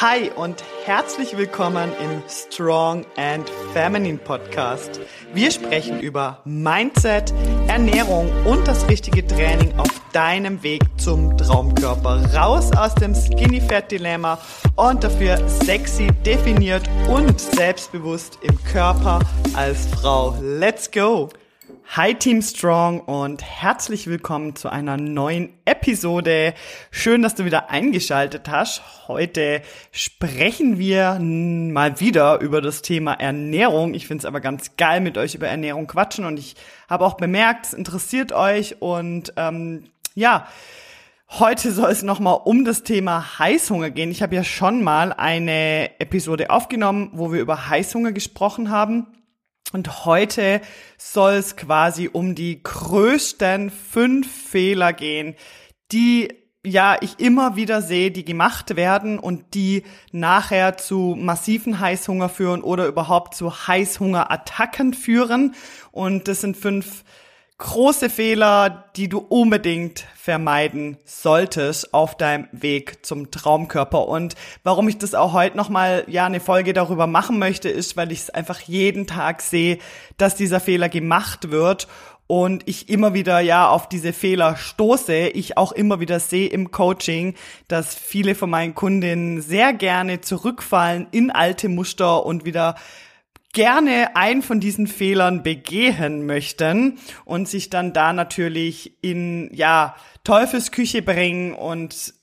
Hi und herzlich willkommen im Strong and Feminine Podcast. Wir sprechen über Mindset, Ernährung und das richtige Training auf deinem Weg zum Traumkörper. Raus aus dem Skinny Fat Dilemma und dafür sexy, definiert und selbstbewusst im Körper als Frau. Let's go! Hi Team Strong und herzlich willkommen zu einer neuen Episode. Schön, dass du wieder eingeschaltet hast. Heute sprechen wir mal wieder über das Thema Ernährung. Ich finde es aber ganz geil, mit euch über Ernährung quatschen und ich habe auch bemerkt, es interessiert euch und ähm, ja, Heute soll es nochmal um das Thema Heißhunger gehen. Ich habe ja schon mal eine Episode aufgenommen, wo wir über Heißhunger gesprochen haben. Und heute soll es quasi um die größten fünf Fehler gehen, die ja ich immer wieder sehe, die gemacht werden und die nachher zu massiven Heißhunger führen oder überhaupt zu Heißhungerattacken führen. Und das sind fünf große Fehler, die du unbedingt vermeiden solltest auf deinem Weg zum Traumkörper. Und warum ich das auch heute nochmal, ja, eine Folge darüber machen möchte, ist, weil ich es einfach jeden Tag sehe, dass dieser Fehler gemacht wird und ich immer wieder ja auf diese Fehler stoße, ich auch immer wieder sehe im Coaching, dass viele von meinen Kundinnen sehr gerne zurückfallen in alte Muster und wieder gerne einen von diesen Fehlern begehen möchten und sich dann da natürlich in, ja, Teufelsküche bringen und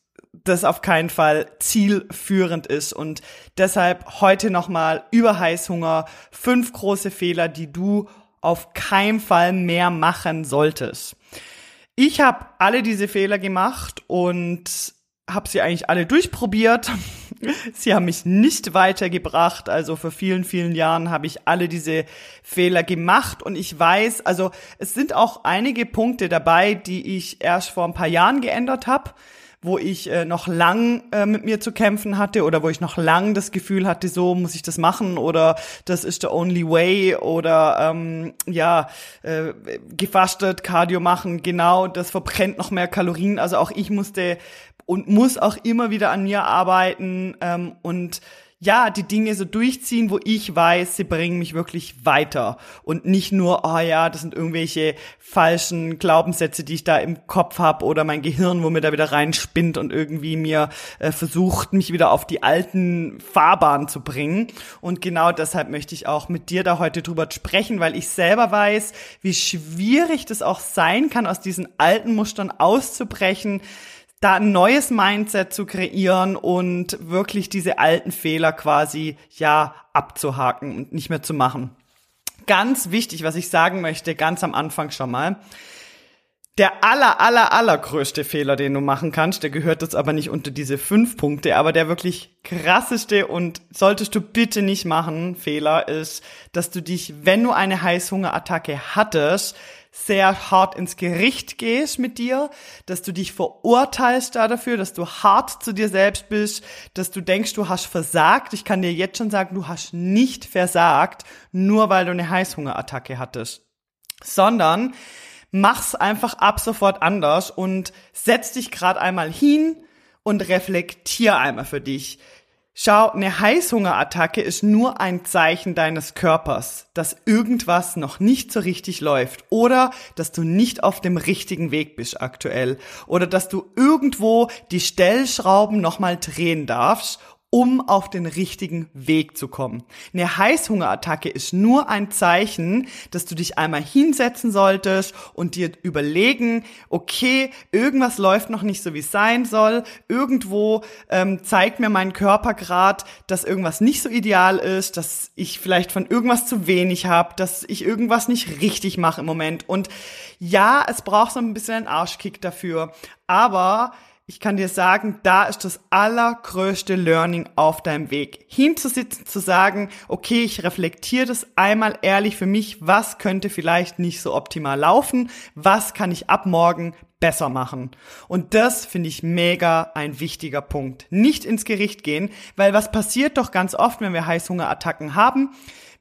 das auf keinen Fall zielführend ist. Und deshalb heute nochmal über Heißhunger fünf große Fehler, die du auf keinen Fall mehr machen solltest. Ich habe alle diese Fehler gemacht und habe sie eigentlich alle durchprobiert. sie haben mich nicht weitergebracht. Also vor vielen, vielen Jahren habe ich alle diese Fehler gemacht und ich weiß, also es sind auch einige Punkte dabei, die ich erst vor ein paar Jahren geändert habe wo ich äh, noch lang äh, mit mir zu kämpfen hatte oder wo ich noch lang das Gefühl hatte, so muss ich das machen oder das ist the only way oder ähm, ja, äh, gefastet, Cardio machen, genau, das verbrennt noch mehr Kalorien. Also auch ich musste und muss auch immer wieder an mir arbeiten ähm, und ja, die Dinge so durchziehen, wo ich weiß, sie bringen mich wirklich weiter und nicht nur, oh ja, das sind irgendwelche falschen Glaubenssätze, die ich da im Kopf habe oder mein Gehirn, wo mir da wieder reinspinnt und irgendwie mir äh, versucht, mich wieder auf die alten Fahrbahnen zu bringen. Und genau deshalb möchte ich auch mit dir da heute drüber sprechen, weil ich selber weiß, wie schwierig das auch sein kann, aus diesen alten Mustern auszubrechen da ein neues Mindset zu kreieren und wirklich diese alten Fehler quasi ja abzuhaken und nicht mehr zu machen. Ganz wichtig, was ich sagen möchte, ganz am Anfang schon mal. Der aller, aller, allergrößte Fehler, den du machen kannst, der gehört jetzt aber nicht unter diese fünf Punkte, aber der wirklich krasseste und solltest du bitte nicht machen, Fehler ist, dass du dich, wenn du eine Heißhungerattacke hattest, sehr hart ins Gericht gehst mit dir, dass du dich verurteilst da dafür, dass du hart zu dir selbst bist, dass du denkst, du hast versagt. Ich kann dir jetzt schon sagen, du hast nicht versagt, nur weil du eine Heißhungerattacke hattest, sondern mach's einfach ab sofort anders und setz dich gerade einmal hin und reflektier einmal für dich. Schau, eine Heißhungerattacke ist nur ein Zeichen deines Körpers, dass irgendwas noch nicht so richtig läuft oder dass du nicht auf dem richtigen Weg bist aktuell oder dass du irgendwo die Stellschrauben nochmal drehen darfst um auf den richtigen Weg zu kommen. Eine Heißhungerattacke ist nur ein Zeichen, dass du dich einmal hinsetzen solltest und dir überlegen, okay, irgendwas läuft noch nicht so, wie es sein soll. Irgendwo ähm, zeigt mir mein Körper gerade, dass irgendwas nicht so ideal ist, dass ich vielleicht von irgendwas zu wenig habe, dass ich irgendwas nicht richtig mache im Moment. Und ja, es braucht so ein bisschen einen Arschkick dafür. Aber ich kann dir sagen, da ist das allergrößte Learning auf deinem Weg. Hinzusitzen, zu sagen, okay, ich reflektiere das einmal ehrlich für mich, was könnte vielleicht nicht so optimal laufen, was kann ich ab morgen besser machen. Und das finde ich mega ein wichtiger Punkt. Nicht ins Gericht gehen, weil was passiert doch ganz oft, wenn wir Heißhungerattacken haben?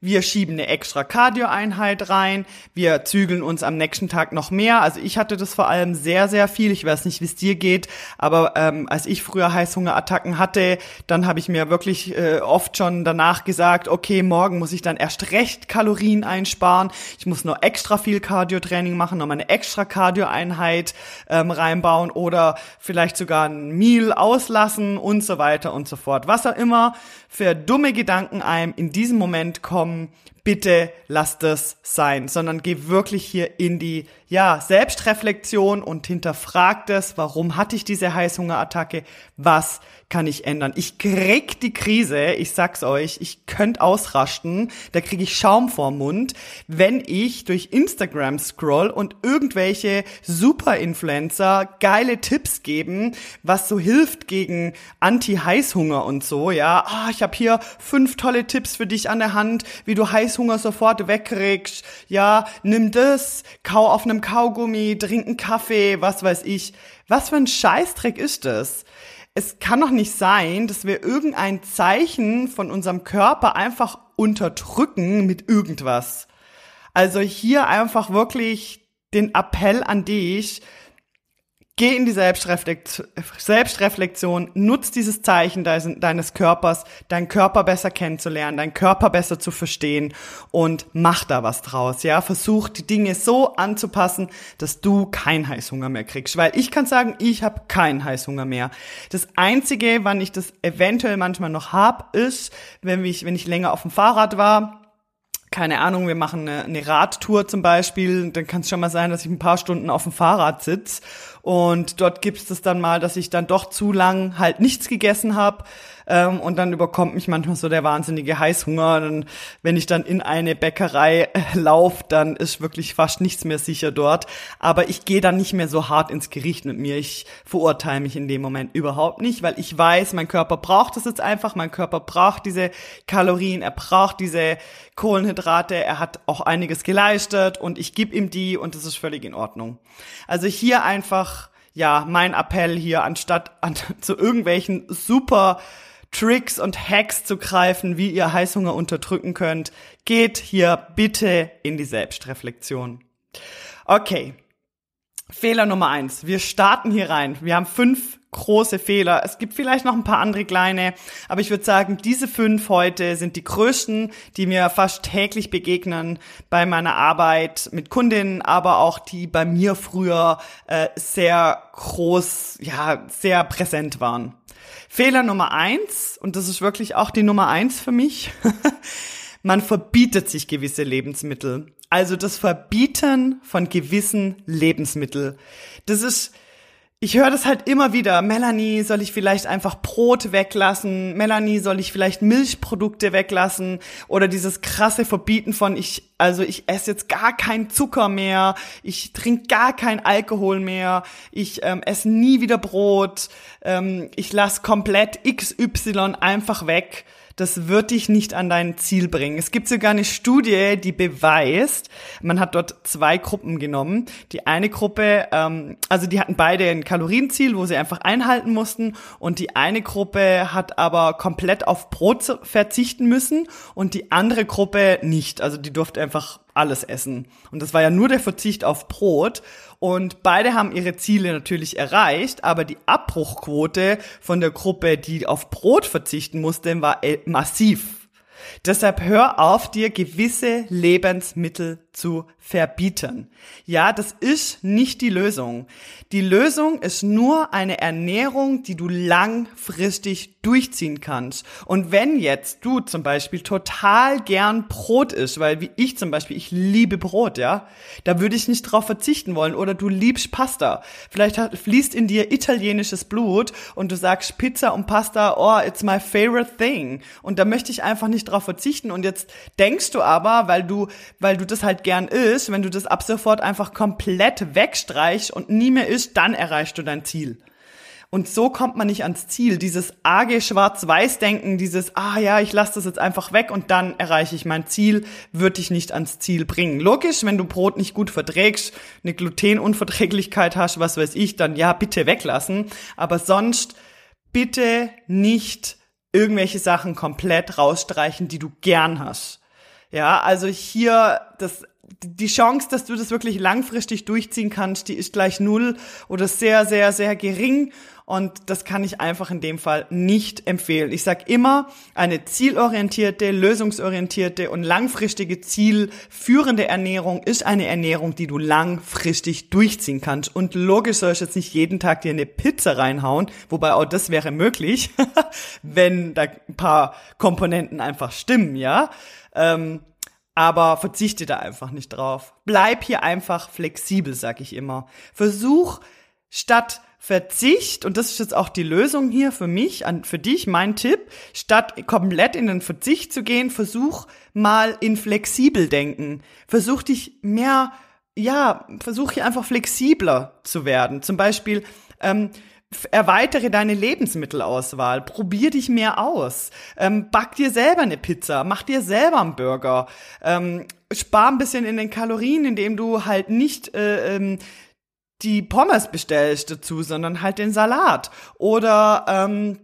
wir schieben eine extra Cardio-Einheit rein, wir zügeln uns am nächsten Tag noch mehr. Also ich hatte das vor allem sehr, sehr viel. Ich weiß nicht, wie es dir geht, aber ähm, als ich früher Heißhungerattacken hatte, dann habe ich mir wirklich äh, oft schon danach gesagt, okay, morgen muss ich dann erst recht Kalorien einsparen. Ich muss nur extra viel Cardio-Training machen, nochmal eine extra Cardio-Einheit ähm, reinbauen oder vielleicht sogar ein Meal auslassen und so weiter und so fort. Was auch immer für dumme Gedanken einem in diesem Moment kommen, bitte lass das sein, sondern geh wirklich hier in die ja, Selbstreflexion und hinterfrag das, warum hatte ich diese Heißhungerattacke, was kann ich ändern. Ich krieg die Krise, ich sag's euch, ich könnte ausrasten, da kriege ich Schaum vorm Mund, wenn ich durch Instagram scroll und irgendwelche Super-Influencer geile Tipps geben, was so hilft gegen Anti-Heißhunger und so, ja. Ah, ich habe hier fünf tolle Tipps für dich an der Hand, wie du Heißhunger sofort wegkriegst. Ja, nimm das, kau auf einem Kaugummi, trink einen Kaffee, was weiß ich. Was für ein Scheißdreck ist das? es kann doch nicht sein, dass wir irgendein Zeichen von unserem Körper einfach unterdrücken mit irgendwas. Also hier einfach wirklich den Appell an dich, Geh in die Selbstreflexion, nutz dieses Zeichen deines Körpers, deinen Körper besser kennenzulernen, deinen Körper besser zu verstehen und mach da was draus, ja? Versuch die Dinge so anzupassen, dass du keinen Heißhunger mehr kriegst, weil ich kann sagen, ich habe keinen Heißhunger mehr. Das einzige, wann ich das eventuell manchmal noch hab, ist, wenn ich wenn ich länger auf dem Fahrrad war, keine Ahnung, wir machen eine, eine Radtour zum Beispiel, dann kann es schon mal sein, dass ich ein paar Stunden auf dem Fahrrad sitz und dort gibt es dann mal, dass ich dann doch zu lang halt nichts gegessen habe ähm, und dann überkommt mich manchmal so der wahnsinnige Heißhunger. Und wenn ich dann in eine Bäckerei äh, laufe, dann ist wirklich fast nichts mehr sicher dort. Aber ich gehe dann nicht mehr so hart ins Gericht mit mir. Ich verurteile mich in dem Moment überhaupt nicht, weil ich weiß, mein Körper braucht das jetzt einfach. Mein Körper braucht diese Kalorien, er braucht diese Kohlenhydrate. Er hat auch einiges geleistet und ich gebe ihm die und das ist völlig in Ordnung. Also hier einfach ja, mein Appell hier, anstatt an, zu irgendwelchen super Tricks und Hacks zu greifen, wie ihr Heißhunger unterdrücken könnt, geht hier bitte in die Selbstreflexion. Okay. Fehler Nummer eins. Wir starten hier rein. Wir haben fünf große Fehler. Es gibt vielleicht noch ein paar andere kleine, aber ich würde sagen, diese fünf heute sind die größten, die mir fast täglich begegnen bei meiner Arbeit mit Kundinnen, aber auch die bei mir früher äh, sehr groß, ja, sehr präsent waren. Fehler Nummer eins, und das ist wirklich auch die Nummer eins für mich, man verbietet sich gewisse Lebensmittel. Also das Verbieten von gewissen Lebensmitteln. Das ist, ich höre das halt immer wieder. Melanie, soll ich vielleicht einfach Brot weglassen? Melanie, soll ich vielleicht Milchprodukte weglassen? Oder dieses krasse Verbieten von ich, also ich esse jetzt gar keinen Zucker mehr, ich trinke gar kein Alkohol mehr, ich ähm, esse nie wieder Brot, ähm, ich lasse komplett XY einfach weg das wird dich nicht an dein Ziel bringen. Es gibt sogar eine Studie, die beweist, man hat dort zwei Gruppen genommen. Die eine Gruppe, ähm, also die hatten beide ein Kalorienziel, wo sie einfach einhalten mussten und die eine Gruppe hat aber komplett auf Brot verzichten müssen und die andere Gruppe nicht. Also die durfte einfach alles essen. Und das war ja nur der Verzicht auf Brot. Und beide haben ihre Ziele natürlich erreicht, aber die Abbruchquote von der Gruppe, die auf Brot verzichten musste, war äh, massiv. Deshalb hör auf, dir gewisse Lebensmittel zu verbieten. Ja, das ist nicht die Lösung. Die Lösung ist nur eine Ernährung, die du langfristig durchziehen kannst. Und wenn jetzt du zum Beispiel total gern Brot isst, weil wie ich zum Beispiel, ich liebe Brot, ja, da würde ich nicht drauf verzichten wollen. Oder du liebst Pasta. Vielleicht fließt in dir italienisches Blut und du sagst Pizza und Pasta, oh, it's my favorite thing. Und da möchte ich einfach nicht drauf verzichten. Und jetzt denkst du aber, weil du, weil du das halt gern isst, wenn du das ab sofort einfach komplett wegstreichst und nie mehr isst, dann erreichst du dein Ziel. Und so kommt man nicht ans Ziel. Dieses arge Schwarz-Weiß-Denken, dieses, ah ja, ich lasse das jetzt einfach weg und dann erreiche ich mein Ziel, wird dich nicht ans Ziel bringen. Logisch, wenn du Brot nicht gut verträgst, eine Glutenunverträglichkeit hast, was weiß ich, dann ja, bitte weglassen. Aber sonst bitte nicht irgendwelche Sachen komplett rausstreichen, die du gern hast. Ja, also hier, das, die Chance, dass du das wirklich langfristig durchziehen kannst, die ist gleich null oder sehr, sehr, sehr gering. Und das kann ich einfach in dem Fall nicht empfehlen. Ich sage immer, eine zielorientierte, lösungsorientierte und langfristige zielführende Ernährung ist eine Ernährung, die du langfristig durchziehen kannst. Und logisch soll ich jetzt nicht jeden Tag dir eine Pizza reinhauen, wobei auch das wäre möglich, wenn da ein paar Komponenten einfach stimmen, ja. Ähm, aber verzichte da einfach nicht drauf. Bleib hier einfach flexibel, sag ich immer. Versuch statt Verzicht, und das ist jetzt auch die Lösung hier für mich, an, für dich, mein Tipp, statt komplett in den Verzicht zu gehen, versuch mal in flexibel denken. Versuch dich mehr, ja, versuch hier einfach flexibler zu werden. Zum Beispiel, ähm, erweitere deine Lebensmittelauswahl, probier dich mehr aus, ähm, back dir selber eine Pizza, mach dir selber einen Burger, ähm, spar ein bisschen in den Kalorien, indem du halt nicht äh, ähm, die Pommes bestellst dazu, sondern halt den Salat. Oder ähm,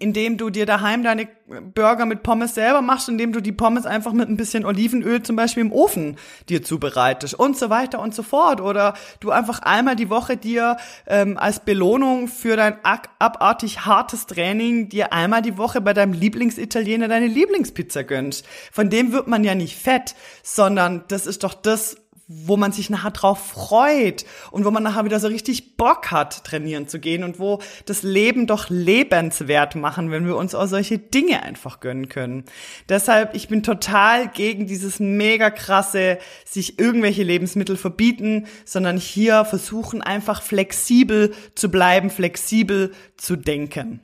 indem du dir daheim deine Burger mit Pommes selber machst, indem du die Pommes einfach mit ein bisschen Olivenöl zum Beispiel im Ofen dir zubereitest und so weiter und so fort. Oder du einfach einmal die Woche dir ähm, als Belohnung für dein abartig hartes Training dir einmal die Woche bei deinem Lieblingsitaliener deine Lieblingspizza gönnst. Von dem wird man ja nicht fett, sondern das ist doch das, wo man sich nachher drauf freut und wo man nachher wieder so richtig Bock hat, trainieren zu gehen und wo das Leben doch lebenswert machen, wenn wir uns auch solche Dinge einfach gönnen können. Deshalb, ich bin total gegen dieses mega krasse, sich irgendwelche Lebensmittel verbieten, sondern hier versuchen einfach flexibel zu bleiben, flexibel zu denken.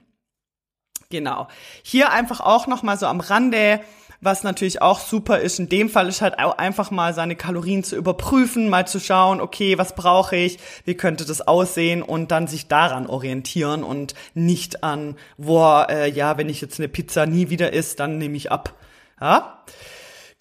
Genau. Hier einfach auch noch mal so am Rande was natürlich auch super ist, in dem Fall ist halt auch einfach mal seine Kalorien zu überprüfen, mal zu schauen, okay, was brauche ich, wie könnte das aussehen und dann sich daran orientieren und nicht an, wo, äh, ja, wenn ich jetzt eine Pizza nie wieder isst, dann nehme ich ab. Ja?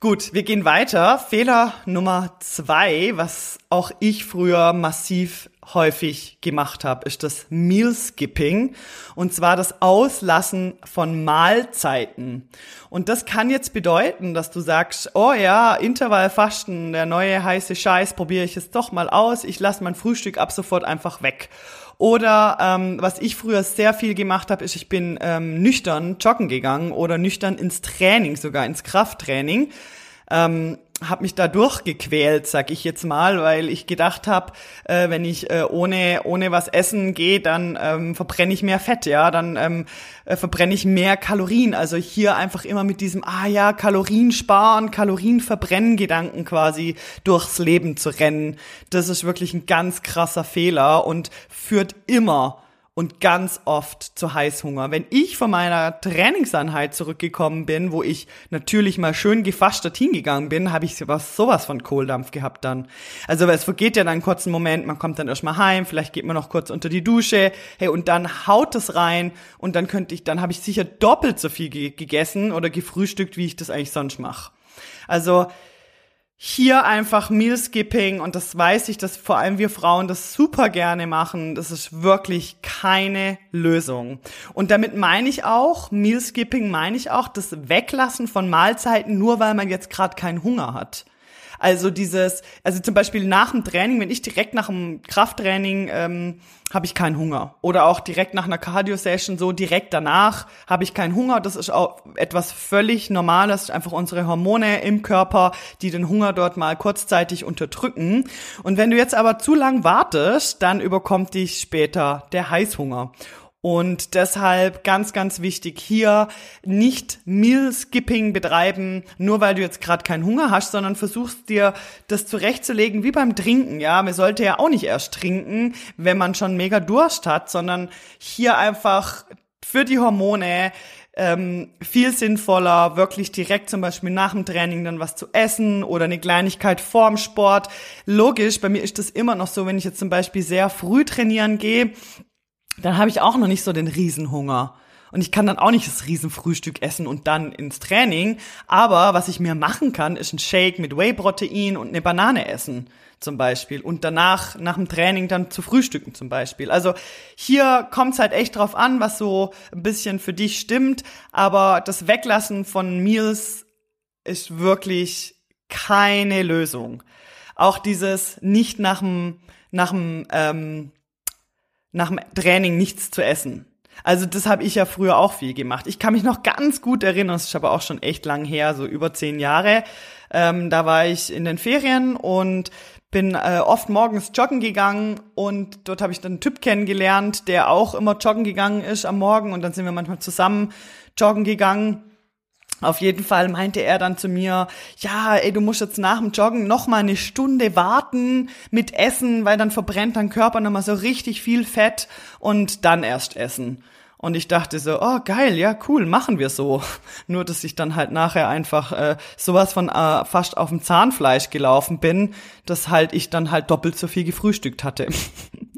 Gut, wir gehen weiter. Fehler Nummer zwei, was auch ich früher massiv häufig gemacht habe, ist das Meal Skipping und zwar das Auslassen von Mahlzeiten. Und das kann jetzt bedeuten, dass du sagst, oh ja, Intervallfasten, der neue heiße Scheiß, probiere ich es doch mal aus, ich lasse mein Frühstück ab sofort einfach weg. Oder ähm, was ich früher sehr viel gemacht habe, ist, ich bin ähm, nüchtern joggen gegangen oder nüchtern ins Training, sogar ins Krafttraining. Ähm, habe mich da durchgequält, sag ich jetzt mal, weil ich gedacht habe, äh, wenn ich äh, ohne ohne was essen gehe, dann ähm, verbrenne ich mehr Fett, ja, dann ähm, äh, verbrenne ich mehr Kalorien. Also hier einfach immer mit diesem ah ja Kalorien sparen, Kalorien verbrennen Gedanken quasi durchs Leben zu rennen. Das ist wirklich ein ganz krasser Fehler und führt immer und ganz oft zu Heißhunger. Wenn ich von meiner Trainingseinheit zurückgekommen bin, wo ich natürlich mal schön gefastet hingegangen bin, habe ich sowas, sowas von Kohldampf gehabt dann. Also es vergeht ja dann einen kurzen Moment, man kommt dann erstmal heim, vielleicht geht man noch kurz unter die Dusche, hey, und dann haut es rein und dann könnte ich, dann habe ich sicher doppelt so viel gegessen oder gefrühstückt, wie ich das eigentlich sonst mache. Also hier einfach Meal Skipping und das weiß ich, dass vor allem wir Frauen das super gerne machen. Das ist wirklich keine Lösung. Und damit meine ich auch, Meal Skipping meine ich auch das Weglassen von Mahlzeiten, nur weil man jetzt gerade keinen Hunger hat. Also dieses, also zum Beispiel nach dem Training, wenn ich direkt nach dem Krafttraining ähm, habe ich keinen Hunger. Oder auch direkt nach einer Cardio-Session, so direkt danach habe ich keinen Hunger. Das ist auch etwas völlig Normales, einfach unsere Hormone im Körper, die den Hunger dort mal kurzzeitig unterdrücken. Und wenn du jetzt aber zu lang wartest, dann überkommt dich später der Heißhunger. Und deshalb ganz, ganz wichtig hier nicht Meal Skipping betreiben, nur weil du jetzt gerade keinen Hunger hast, sondern versuchst dir das zurechtzulegen wie beim Trinken. Ja, man sollte ja auch nicht erst trinken, wenn man schon mega Durst hat, sondern hier einfach für die Hormone ähm, viel sinnvoller, wirklich direkt zum Beispiel nach dem Training dann was zu essen oder eine Kleinigkeit vorm Sport. Logisch, bei mir ist das immer noch so, wenn ich jetzt zum Beispiel sehr früh trainieren gehe, dann habe ich auch noch nicht so den Riesenhunger. Und ich kann dann auch nicht das Riesenfrühstück essen und dann ins Training. Aber was ich mir machen kann, ist ein Shake mit Whey-Protein und eine Banane essen zum Beispiel. Und danach, nach dem Training dann zu frühstücken zum Beispiel. Also hier kommt es halt echt drauf an, was so ein bisschen für dich stimmt. Aber das Weglassen von Meals ist wirklich keine Lösung. Auch dieses nicht nach dem, nach dem, ähm, nach dem Training nichts zu essen. Also das habe ich ja früher auch viel gemacht. Ich kann mich noch ganz gut erinnern, das ist aber auch schon echt lang her, so über zehn Jahre. Ähm, da war ich in den Ferien und bin äh, oft morgens joggen gegangen und dort habe ich dann einen Typ kennengelernt, der auch immer joggen gegangen ist am Morgen und dann sind wir manchmal zusammen joggen gegangen. Auf jeden Fall meinte er dann zu mir, ja, ey, du musst jetzt nach dem Joggen noch mal eine Stunde warten mit Essen, weil dann verbrennt dein Körper noch mal so richtig viel Fett und dann erst essen. Und ich dachte so, oh geil, ja cool, machen wir so. Nur dass ich dann halt nachher einfach äh, sowas von äh, fast auf dem Zahnfleisch gelaufen bin, dass halt ich dann halt doppelt so viel gefrühstückt hatte.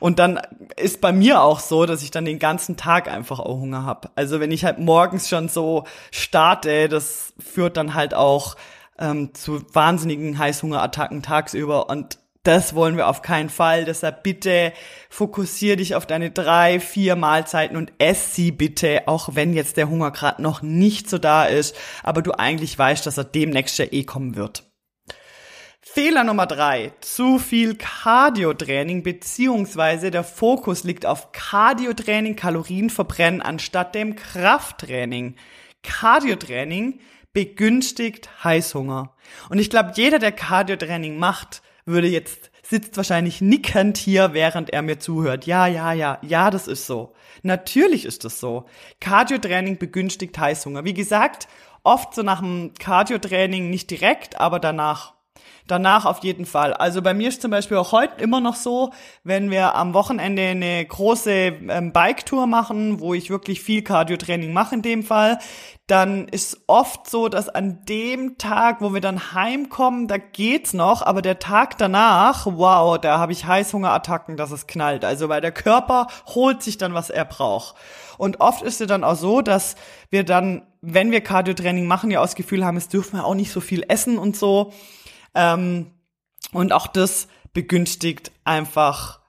Und dann ist bei mir auch so, dass ich dann den ganzen Tag einfach auch Hunger habe. Also wenn ich halt morgens schon so starte, das führt dann halt auch ähm, zu wahnsinnigen Heißhungerattacken tagsüber und das wollen wir auf keinen Fall. Deshalb bitte fokussier dich auf deine drei, vier Mahlzeiten und ess sie bitte, auch wenn jetzt der Hunger gerade noch nicht so da ist, aber du eigentlich weißt, dass er demnächst ja eh kommen wird. Fehler Nummer drei. Zu viel Cardio-Training beziehungsweise der Fokus liegt auf Cardio-Training, Kalorien verbrennen anstatt dem Krafttraining. Cardio-Training begünstigt Heißhunger. Und ich glaube, jeder, der Cardio-Training macht, würde jetzt, sitzt wahrscheinlich nickend hier, während er mir zuhört. Ja, ja, ja, ja, das ist so. Natürlich ist das so. Cardio-Training begünstigt Heißhunger. Wie gesagt, oft so nach dem Cardio-Training nicht direkt, aber danach danach auf jeden Fall. Also bei mir ist zum Beispiel auch heute immer noch so, wenn wir am Wochenende eine große ähm, Bike-Tour machen, wo ich wirklich viel Cardio-Training mache in dem Fall, dann ist oft so, dass an dem Tag, wo wir dann heimkommen, da geht's noch, aber der Tag danach, wow, da habe ich Heißhungerattacken, dass es knallt. Also weil der Körper holt sich dann, was er braucht. Und oft ist es dann auch so, dass wir dann, wenn wir Cardio-Training machen, ja auch das Gefühl haben, es dürfen wir auch nicht so viel essen und so. Ähm, und auch das begünstigt einfach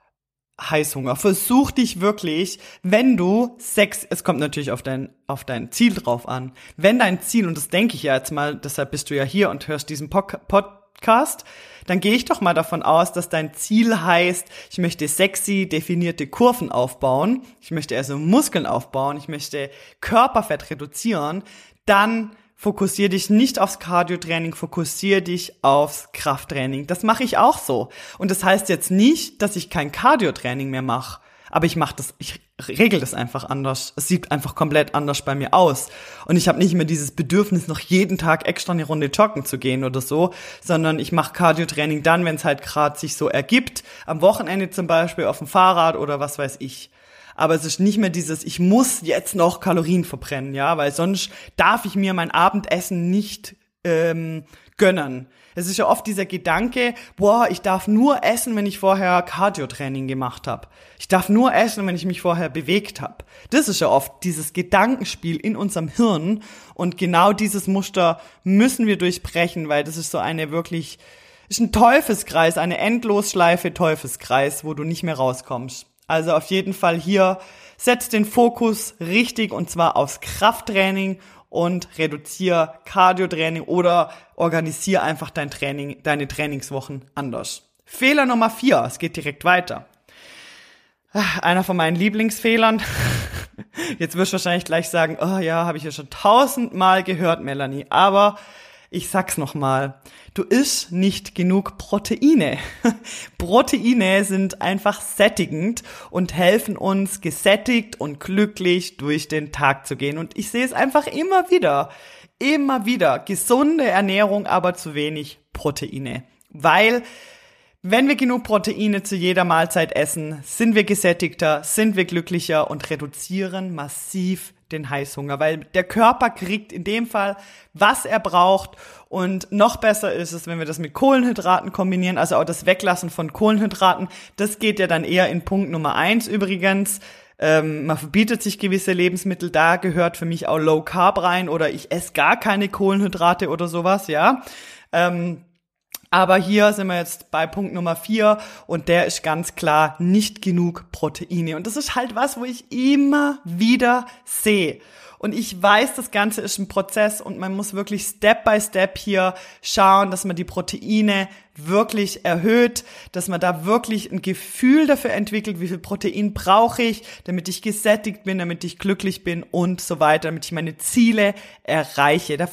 Heißhunger. Versuch dich wirklich, wenn du Sex, es kommt natürlich auf dein, auf dein Ziel drauf an. Wenn dein Ziel, und das denke ich ja jetzt mal, deshalb bist du ja hier und hörst diesen Podcast, dann gehe ich doch mal davon aus, dass dein Ziel heißt, ich möchte sexy definierte Kurven aufbauen, ich möchte also Muskeln aufbauen, ich möchte Körperfett reduzieren, dann fokussier dich nicht aufs Cardio-Training, fokussier dich aufs Krafttraining. Das mache ich auch so. Und das heißt jetzt nicht, dass ich kein Cardio-Training mehr mache. Aber ich mache das, ich regel das einfach anders. Es sieht einfach komplett anders bei mir aus. Und ich habe nicht mehr dieses Bedürfnis, noch jeden Tag extra eine Runde joggen zu gehen oder so, sondern ich mache Cardio-Training dann, wenn es halt gerade sich so ergibt. Am Wochenende zum Beispiel auf dem Fahrrad oder was weiß ich aber es ist nicht mehr dieses, ich muss jetzt noch Kalorien verbrennen, ja, weil sonst darf ich mir mein Abendessen nicht ähm, gönnen. Es ist ja oft dieser Gedanke, boah, ich darf nur essen, wenn ich vorher Cardio-Training gemacht habe. Ich darf nur essen, wenn ich mich vorher bewegt habe. Das ist ja oft dieses Gedankenspiel in unserem Hirn und genau dieses Muster müssen wir durchbrechen, weil das ist so eine wirklich ist ein Teufelskreis, eine Endlosschleife Teufelskreis, wo du nicht mehr rauskommst. Also auf jeden Fall hier setz den Fokus richtig und zwar aufs Krafttraining und reduziere Cardio-Training oder organisiere einfach dein Training, deine Trainingswochen anders. Fehler Nummer vier, es geht direkt weiter. Einer von meinen Lieblingsfehlern. Jetzt wirst du wahrscheinlich gleich sagen, oh ja, habe ich ja schon tausendmal gehört, Melanie. Aber ich sag's nochmal, du isst nicht genug Proteine. Proteine sind einfach sättigend und helfen uns gesättigt und glücklich durch den Tag zu gehen. Und ich sehe es einfach immer wieder, immer wieder. Gesunde Ernährung, aber zu wenig Proteine. Weil wenn wir genug Proteine zu jeder Mahlzeit essen, sind wir gesättigter, sind wir glücklicher und reduzieren massiv den Heißhunger, weil der Körper kriegt in dem Fall, was er braucht. Und noch besser ist es, wenn wir das mit Kohlenhydraten kombinieren, also auch das Weglassen von Kohlenhydraten. Das geht ja dann eher in Punkt Nummer eins übrigens. Ähm, man verbietet sich gewisse Lebensmittel, da gehört für mich auch Low Carb rein oder ich esse gar keine Kohlenhydrate oder sowas, ja. Ähm, aber hier sind wir jetzt bei Punkt Nummer vier und der ist ganz klar nicht genug Proteine. Und das ist halt was, wo ich immer wieder sehe. Und ich weiß, das Ganze ist ein Prozess und man muss wirklich Step by Step hier schauen, dass man die Proteine wirklich erhöht, dass man da wirklich ein Gefühl dafür entwickelt, wie viel Protein brauche ich, damit ich gesättigt bin, damit ich glücklich bin und so weiter, damit ich meine Ziele erreiche. Da,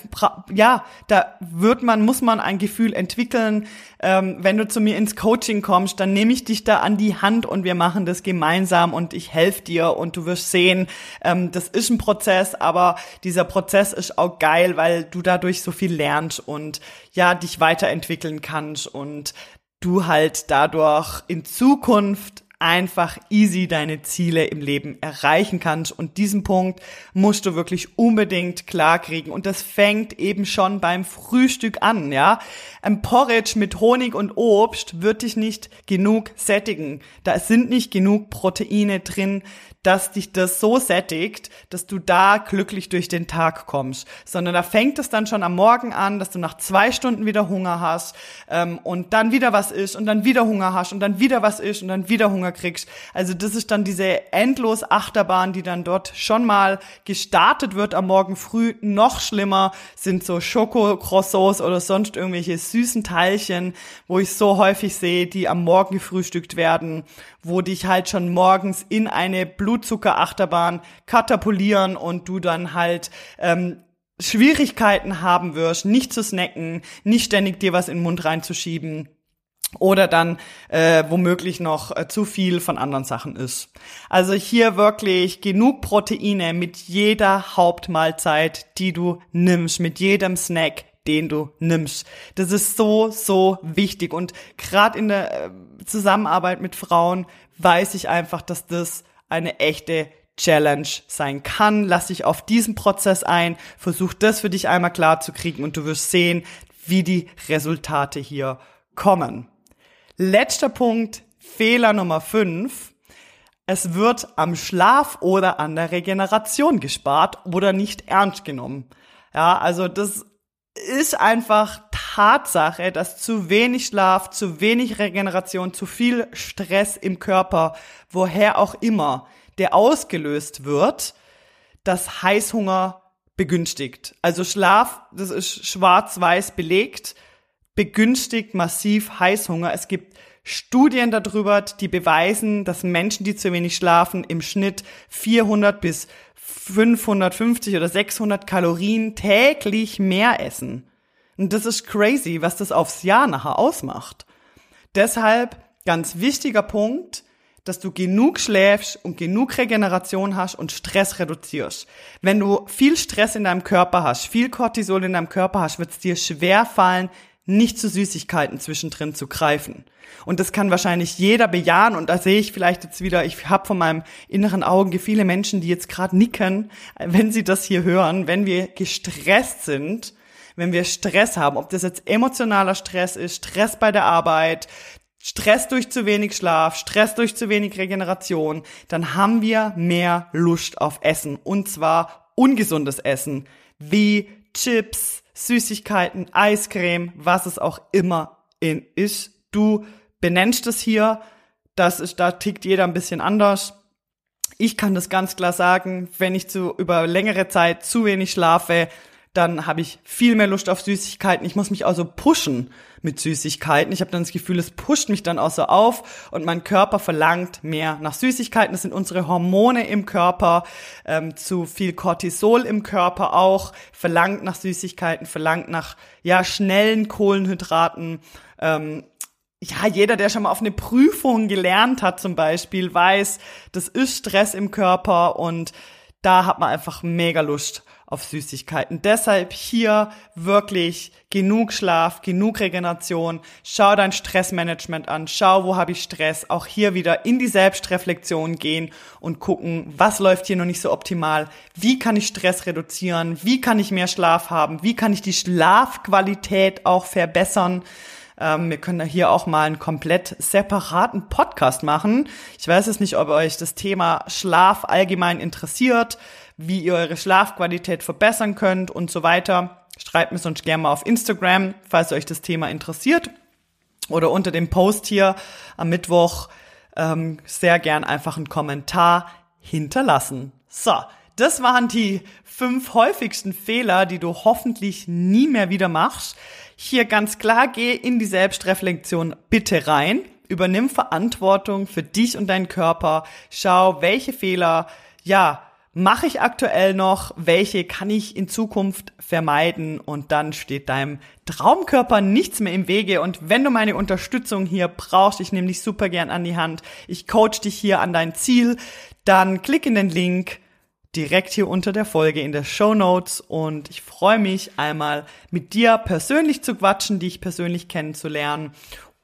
ja, da wird man, muss man ein Gefühl entwickeln. Ähm, wenn du zu mir ins Coaching kommst, dann nehme ich dich da an die Hand und wir machen das gemeinsam und ich helfe dir und du wirst sehen, ähm, das ist ein Prozess, aber dieser Prozess ist auch geil, weil du dadurch so viel lernst und ja, dich weiterentwickeln kannst und du halt dadurch in Zukunft einfach easy deine Ziele im Leben erreichen kannst. Und diesen Punkt musst du wirklich unbedingt klarkriegen. Und das fängt eben schon beim Frühstück an, ja. Ein Porridge mit Honig und Obst wird dich nicht genug sättigen. Da sind nicht genug Proteine drin, dass dich das so sättigt, dass du da glücklich durch den Tag kommst, sondern da fängt es dann schon am Morgen an, dass du nach zwei Stunden wieder Hunger hast ähm, und dann wieder was isst und dann wieder Hunger hast und dann wieder was isst und dann wieder Hunger kriegst. Also das ist dann diese endlos Achterbahn, die dann dort schon mal gestartet wird am Morgen früh. Noch schlimmer sind so Schokocroissants oder sonst irgendwelche süßen Teilchen, wo ich so häufig sehe, die am Morgen gefrühstückt werden, wo dich halt schon morgens in eine Blut Blutzuckerachterbahn katapulieren und du dann halt ähm, Schwierigkeiten haben wirst, nicht zu snacken, nicht ständig dir was in den Mund reinzuschieben oder dann äh, womöglich noch äh, zu viel von anderen Sachen ist. Also hier wirklich genug Proteine mit jeder Hauptmahlzeit, die du nimmst, mit jedem Snack, den du nimmst. Das ist so, so wichtig. Und gerade in der äh, Zusammenarbeit mit Frauen weiß ich einfach, dass das eine echte Challenge sein kann. Lass dich auf diesen Prozess ein, versuch das für dich einmal klar zu kriegen und du wirst sehen, wie die Resultate hier kommen. Letzter Punkt, Fehler Nummer 5. Es wird am Schlaf oder an der Regeneration gespart oder nicht ernst genommen. Ja, also das ist einfach Tatsache, dass zu wenig Schlaf, zu wenig Regeneration, zu viel Stress im Körper, woher auch immer, der ausgelöst wird, das Heißhunger begünstigt. Also Schlaf, das ist schwarz-weiß belegt, begünstigt massiv Heißhunger. Es gibt Studien darüber, die beweisen, dass Menschen, die zu wenig schlafen, im Schnitt 400 bis 550 oder 600 Kalorien täglich mehr essen. Und das ist crazy, was das aufs Jahr nachher ausmacht. Deshalb ganz wichtiger Punkt, dass du genug schläfst und genug Regeneration hast und Stress reduzierst. Wenn du viel Stress in deinem Körper hast, viel Cortisol in deinem Körper hast, wird es dir schwer fallen, nicht zu Süßigkeiten zwischendrin zu greifen. Und das kann wahrscheinlich jeder bejahen. Und da sehe ich vielleicht jetzt wieder, ich habe von meinem inneren Auge viele Menschen, die jetzt gerade nicken, wenn sie das hier hören, wenn wir gestresst sind, wenn wir Stress haben, ob das jetzt emotionaler Stress ist, Stress bei der Arbeit, Stress durch zu wenig Schlaf, Stress durch zu wenig Regeneration, dann haben wir mehr Lust auf Essen. Und zwar ungesundes Essen, wie Chips, Süßigkeiten, Eiscreme, was es auch immer in ist. Du benennst es hier, das ist, da tickt jeder ein bisschen anders. Ich kann das ganz klar sagen, wenn ich zu, über längere Zeit zu wenig schlafe, dann habe ich viel mehr Lust auf Süßigkeiten. Ich muss mich also pushen mit Süßigkeiten. Ich habe dann das Gefühl, es pusht mich dann auch so auf und mein Körper verlangt mehr nach Süßigkeiten. Das sind unsere Hormone im Körper, ähm, zu viel Cortisol im Körper auch, verlangt nach Süßigkeiten, verlangt nach ja schnellen Kohlenhydraten. Ähm, ja, jeder, der schon mal auf eine Prüfung gelernt hat zum Beispiel, weiß, das ist Stress im Körper und da hat man einfach mega Lust auf Süßigkeiten. Deshalb hier wirklich genug Schlaf, genug Regeneration. Schau dein Stressmanagement an. Schau, wo habe ich Stress. Auch hier wieder in die Selbstreflexion gehen und gucken, was läuft hier noch nicht so optimal. Wie kann ich Stress reduzieren? Wie kann ich mehr Schlaf haben? Wie kann ich die Schlafqualität auch verbessern? Ähm, wir können hier auch mal einen komplett separaten Podcast machen. Ich weiß jetzt nicht, ob euch das Thema Schlaf allgemein interessiert wie ihr eure Schlafqualität verbessern könnt und so weiter. Schreibt mir sonst gerne mal auf Instagram, falls euch das Thema interessiert. Oder unter dem Post hier am Mittwoch ähm, sehr gern einfach einen Kommentar hinterlassen. So, das waren die fünf häufigsten Fehler, die du hoffentlich nie mehr wieder machst. Hier ganz klar, geh in die Selbstreflexion bitte rein. Übernimm Verantwortung für dich und deinen Körper. Schau, welche Fehler, ja, mache ich aktuell noch, welche kann ich in Zukunft vermeiden? Und dann steht deinem Traumkörper nichts mehr im Wege. Und wenn du meine Unterstützung hier brauchst, ich nehme dich super gern an die Hand, ich coach dich hier an dein Ziel, dann klick in den Link direkt hier unter der Folge in der Show Notes. Und ich freue mich einmal mit dir persönlich zu quatschen, dich persönlich kennenzulernen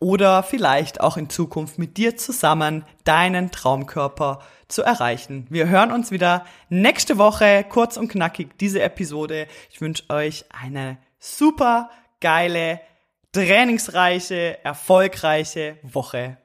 oder vielleicht auch in Zukunft mit dir zusammen deinen Traumkörper zu erreichen. Wir hören uns wieder nächste Woche, kurz und knackig, diese Episode. Ich wünsche euch eine super geile, trainingsreiche, erfolgreiche Woche.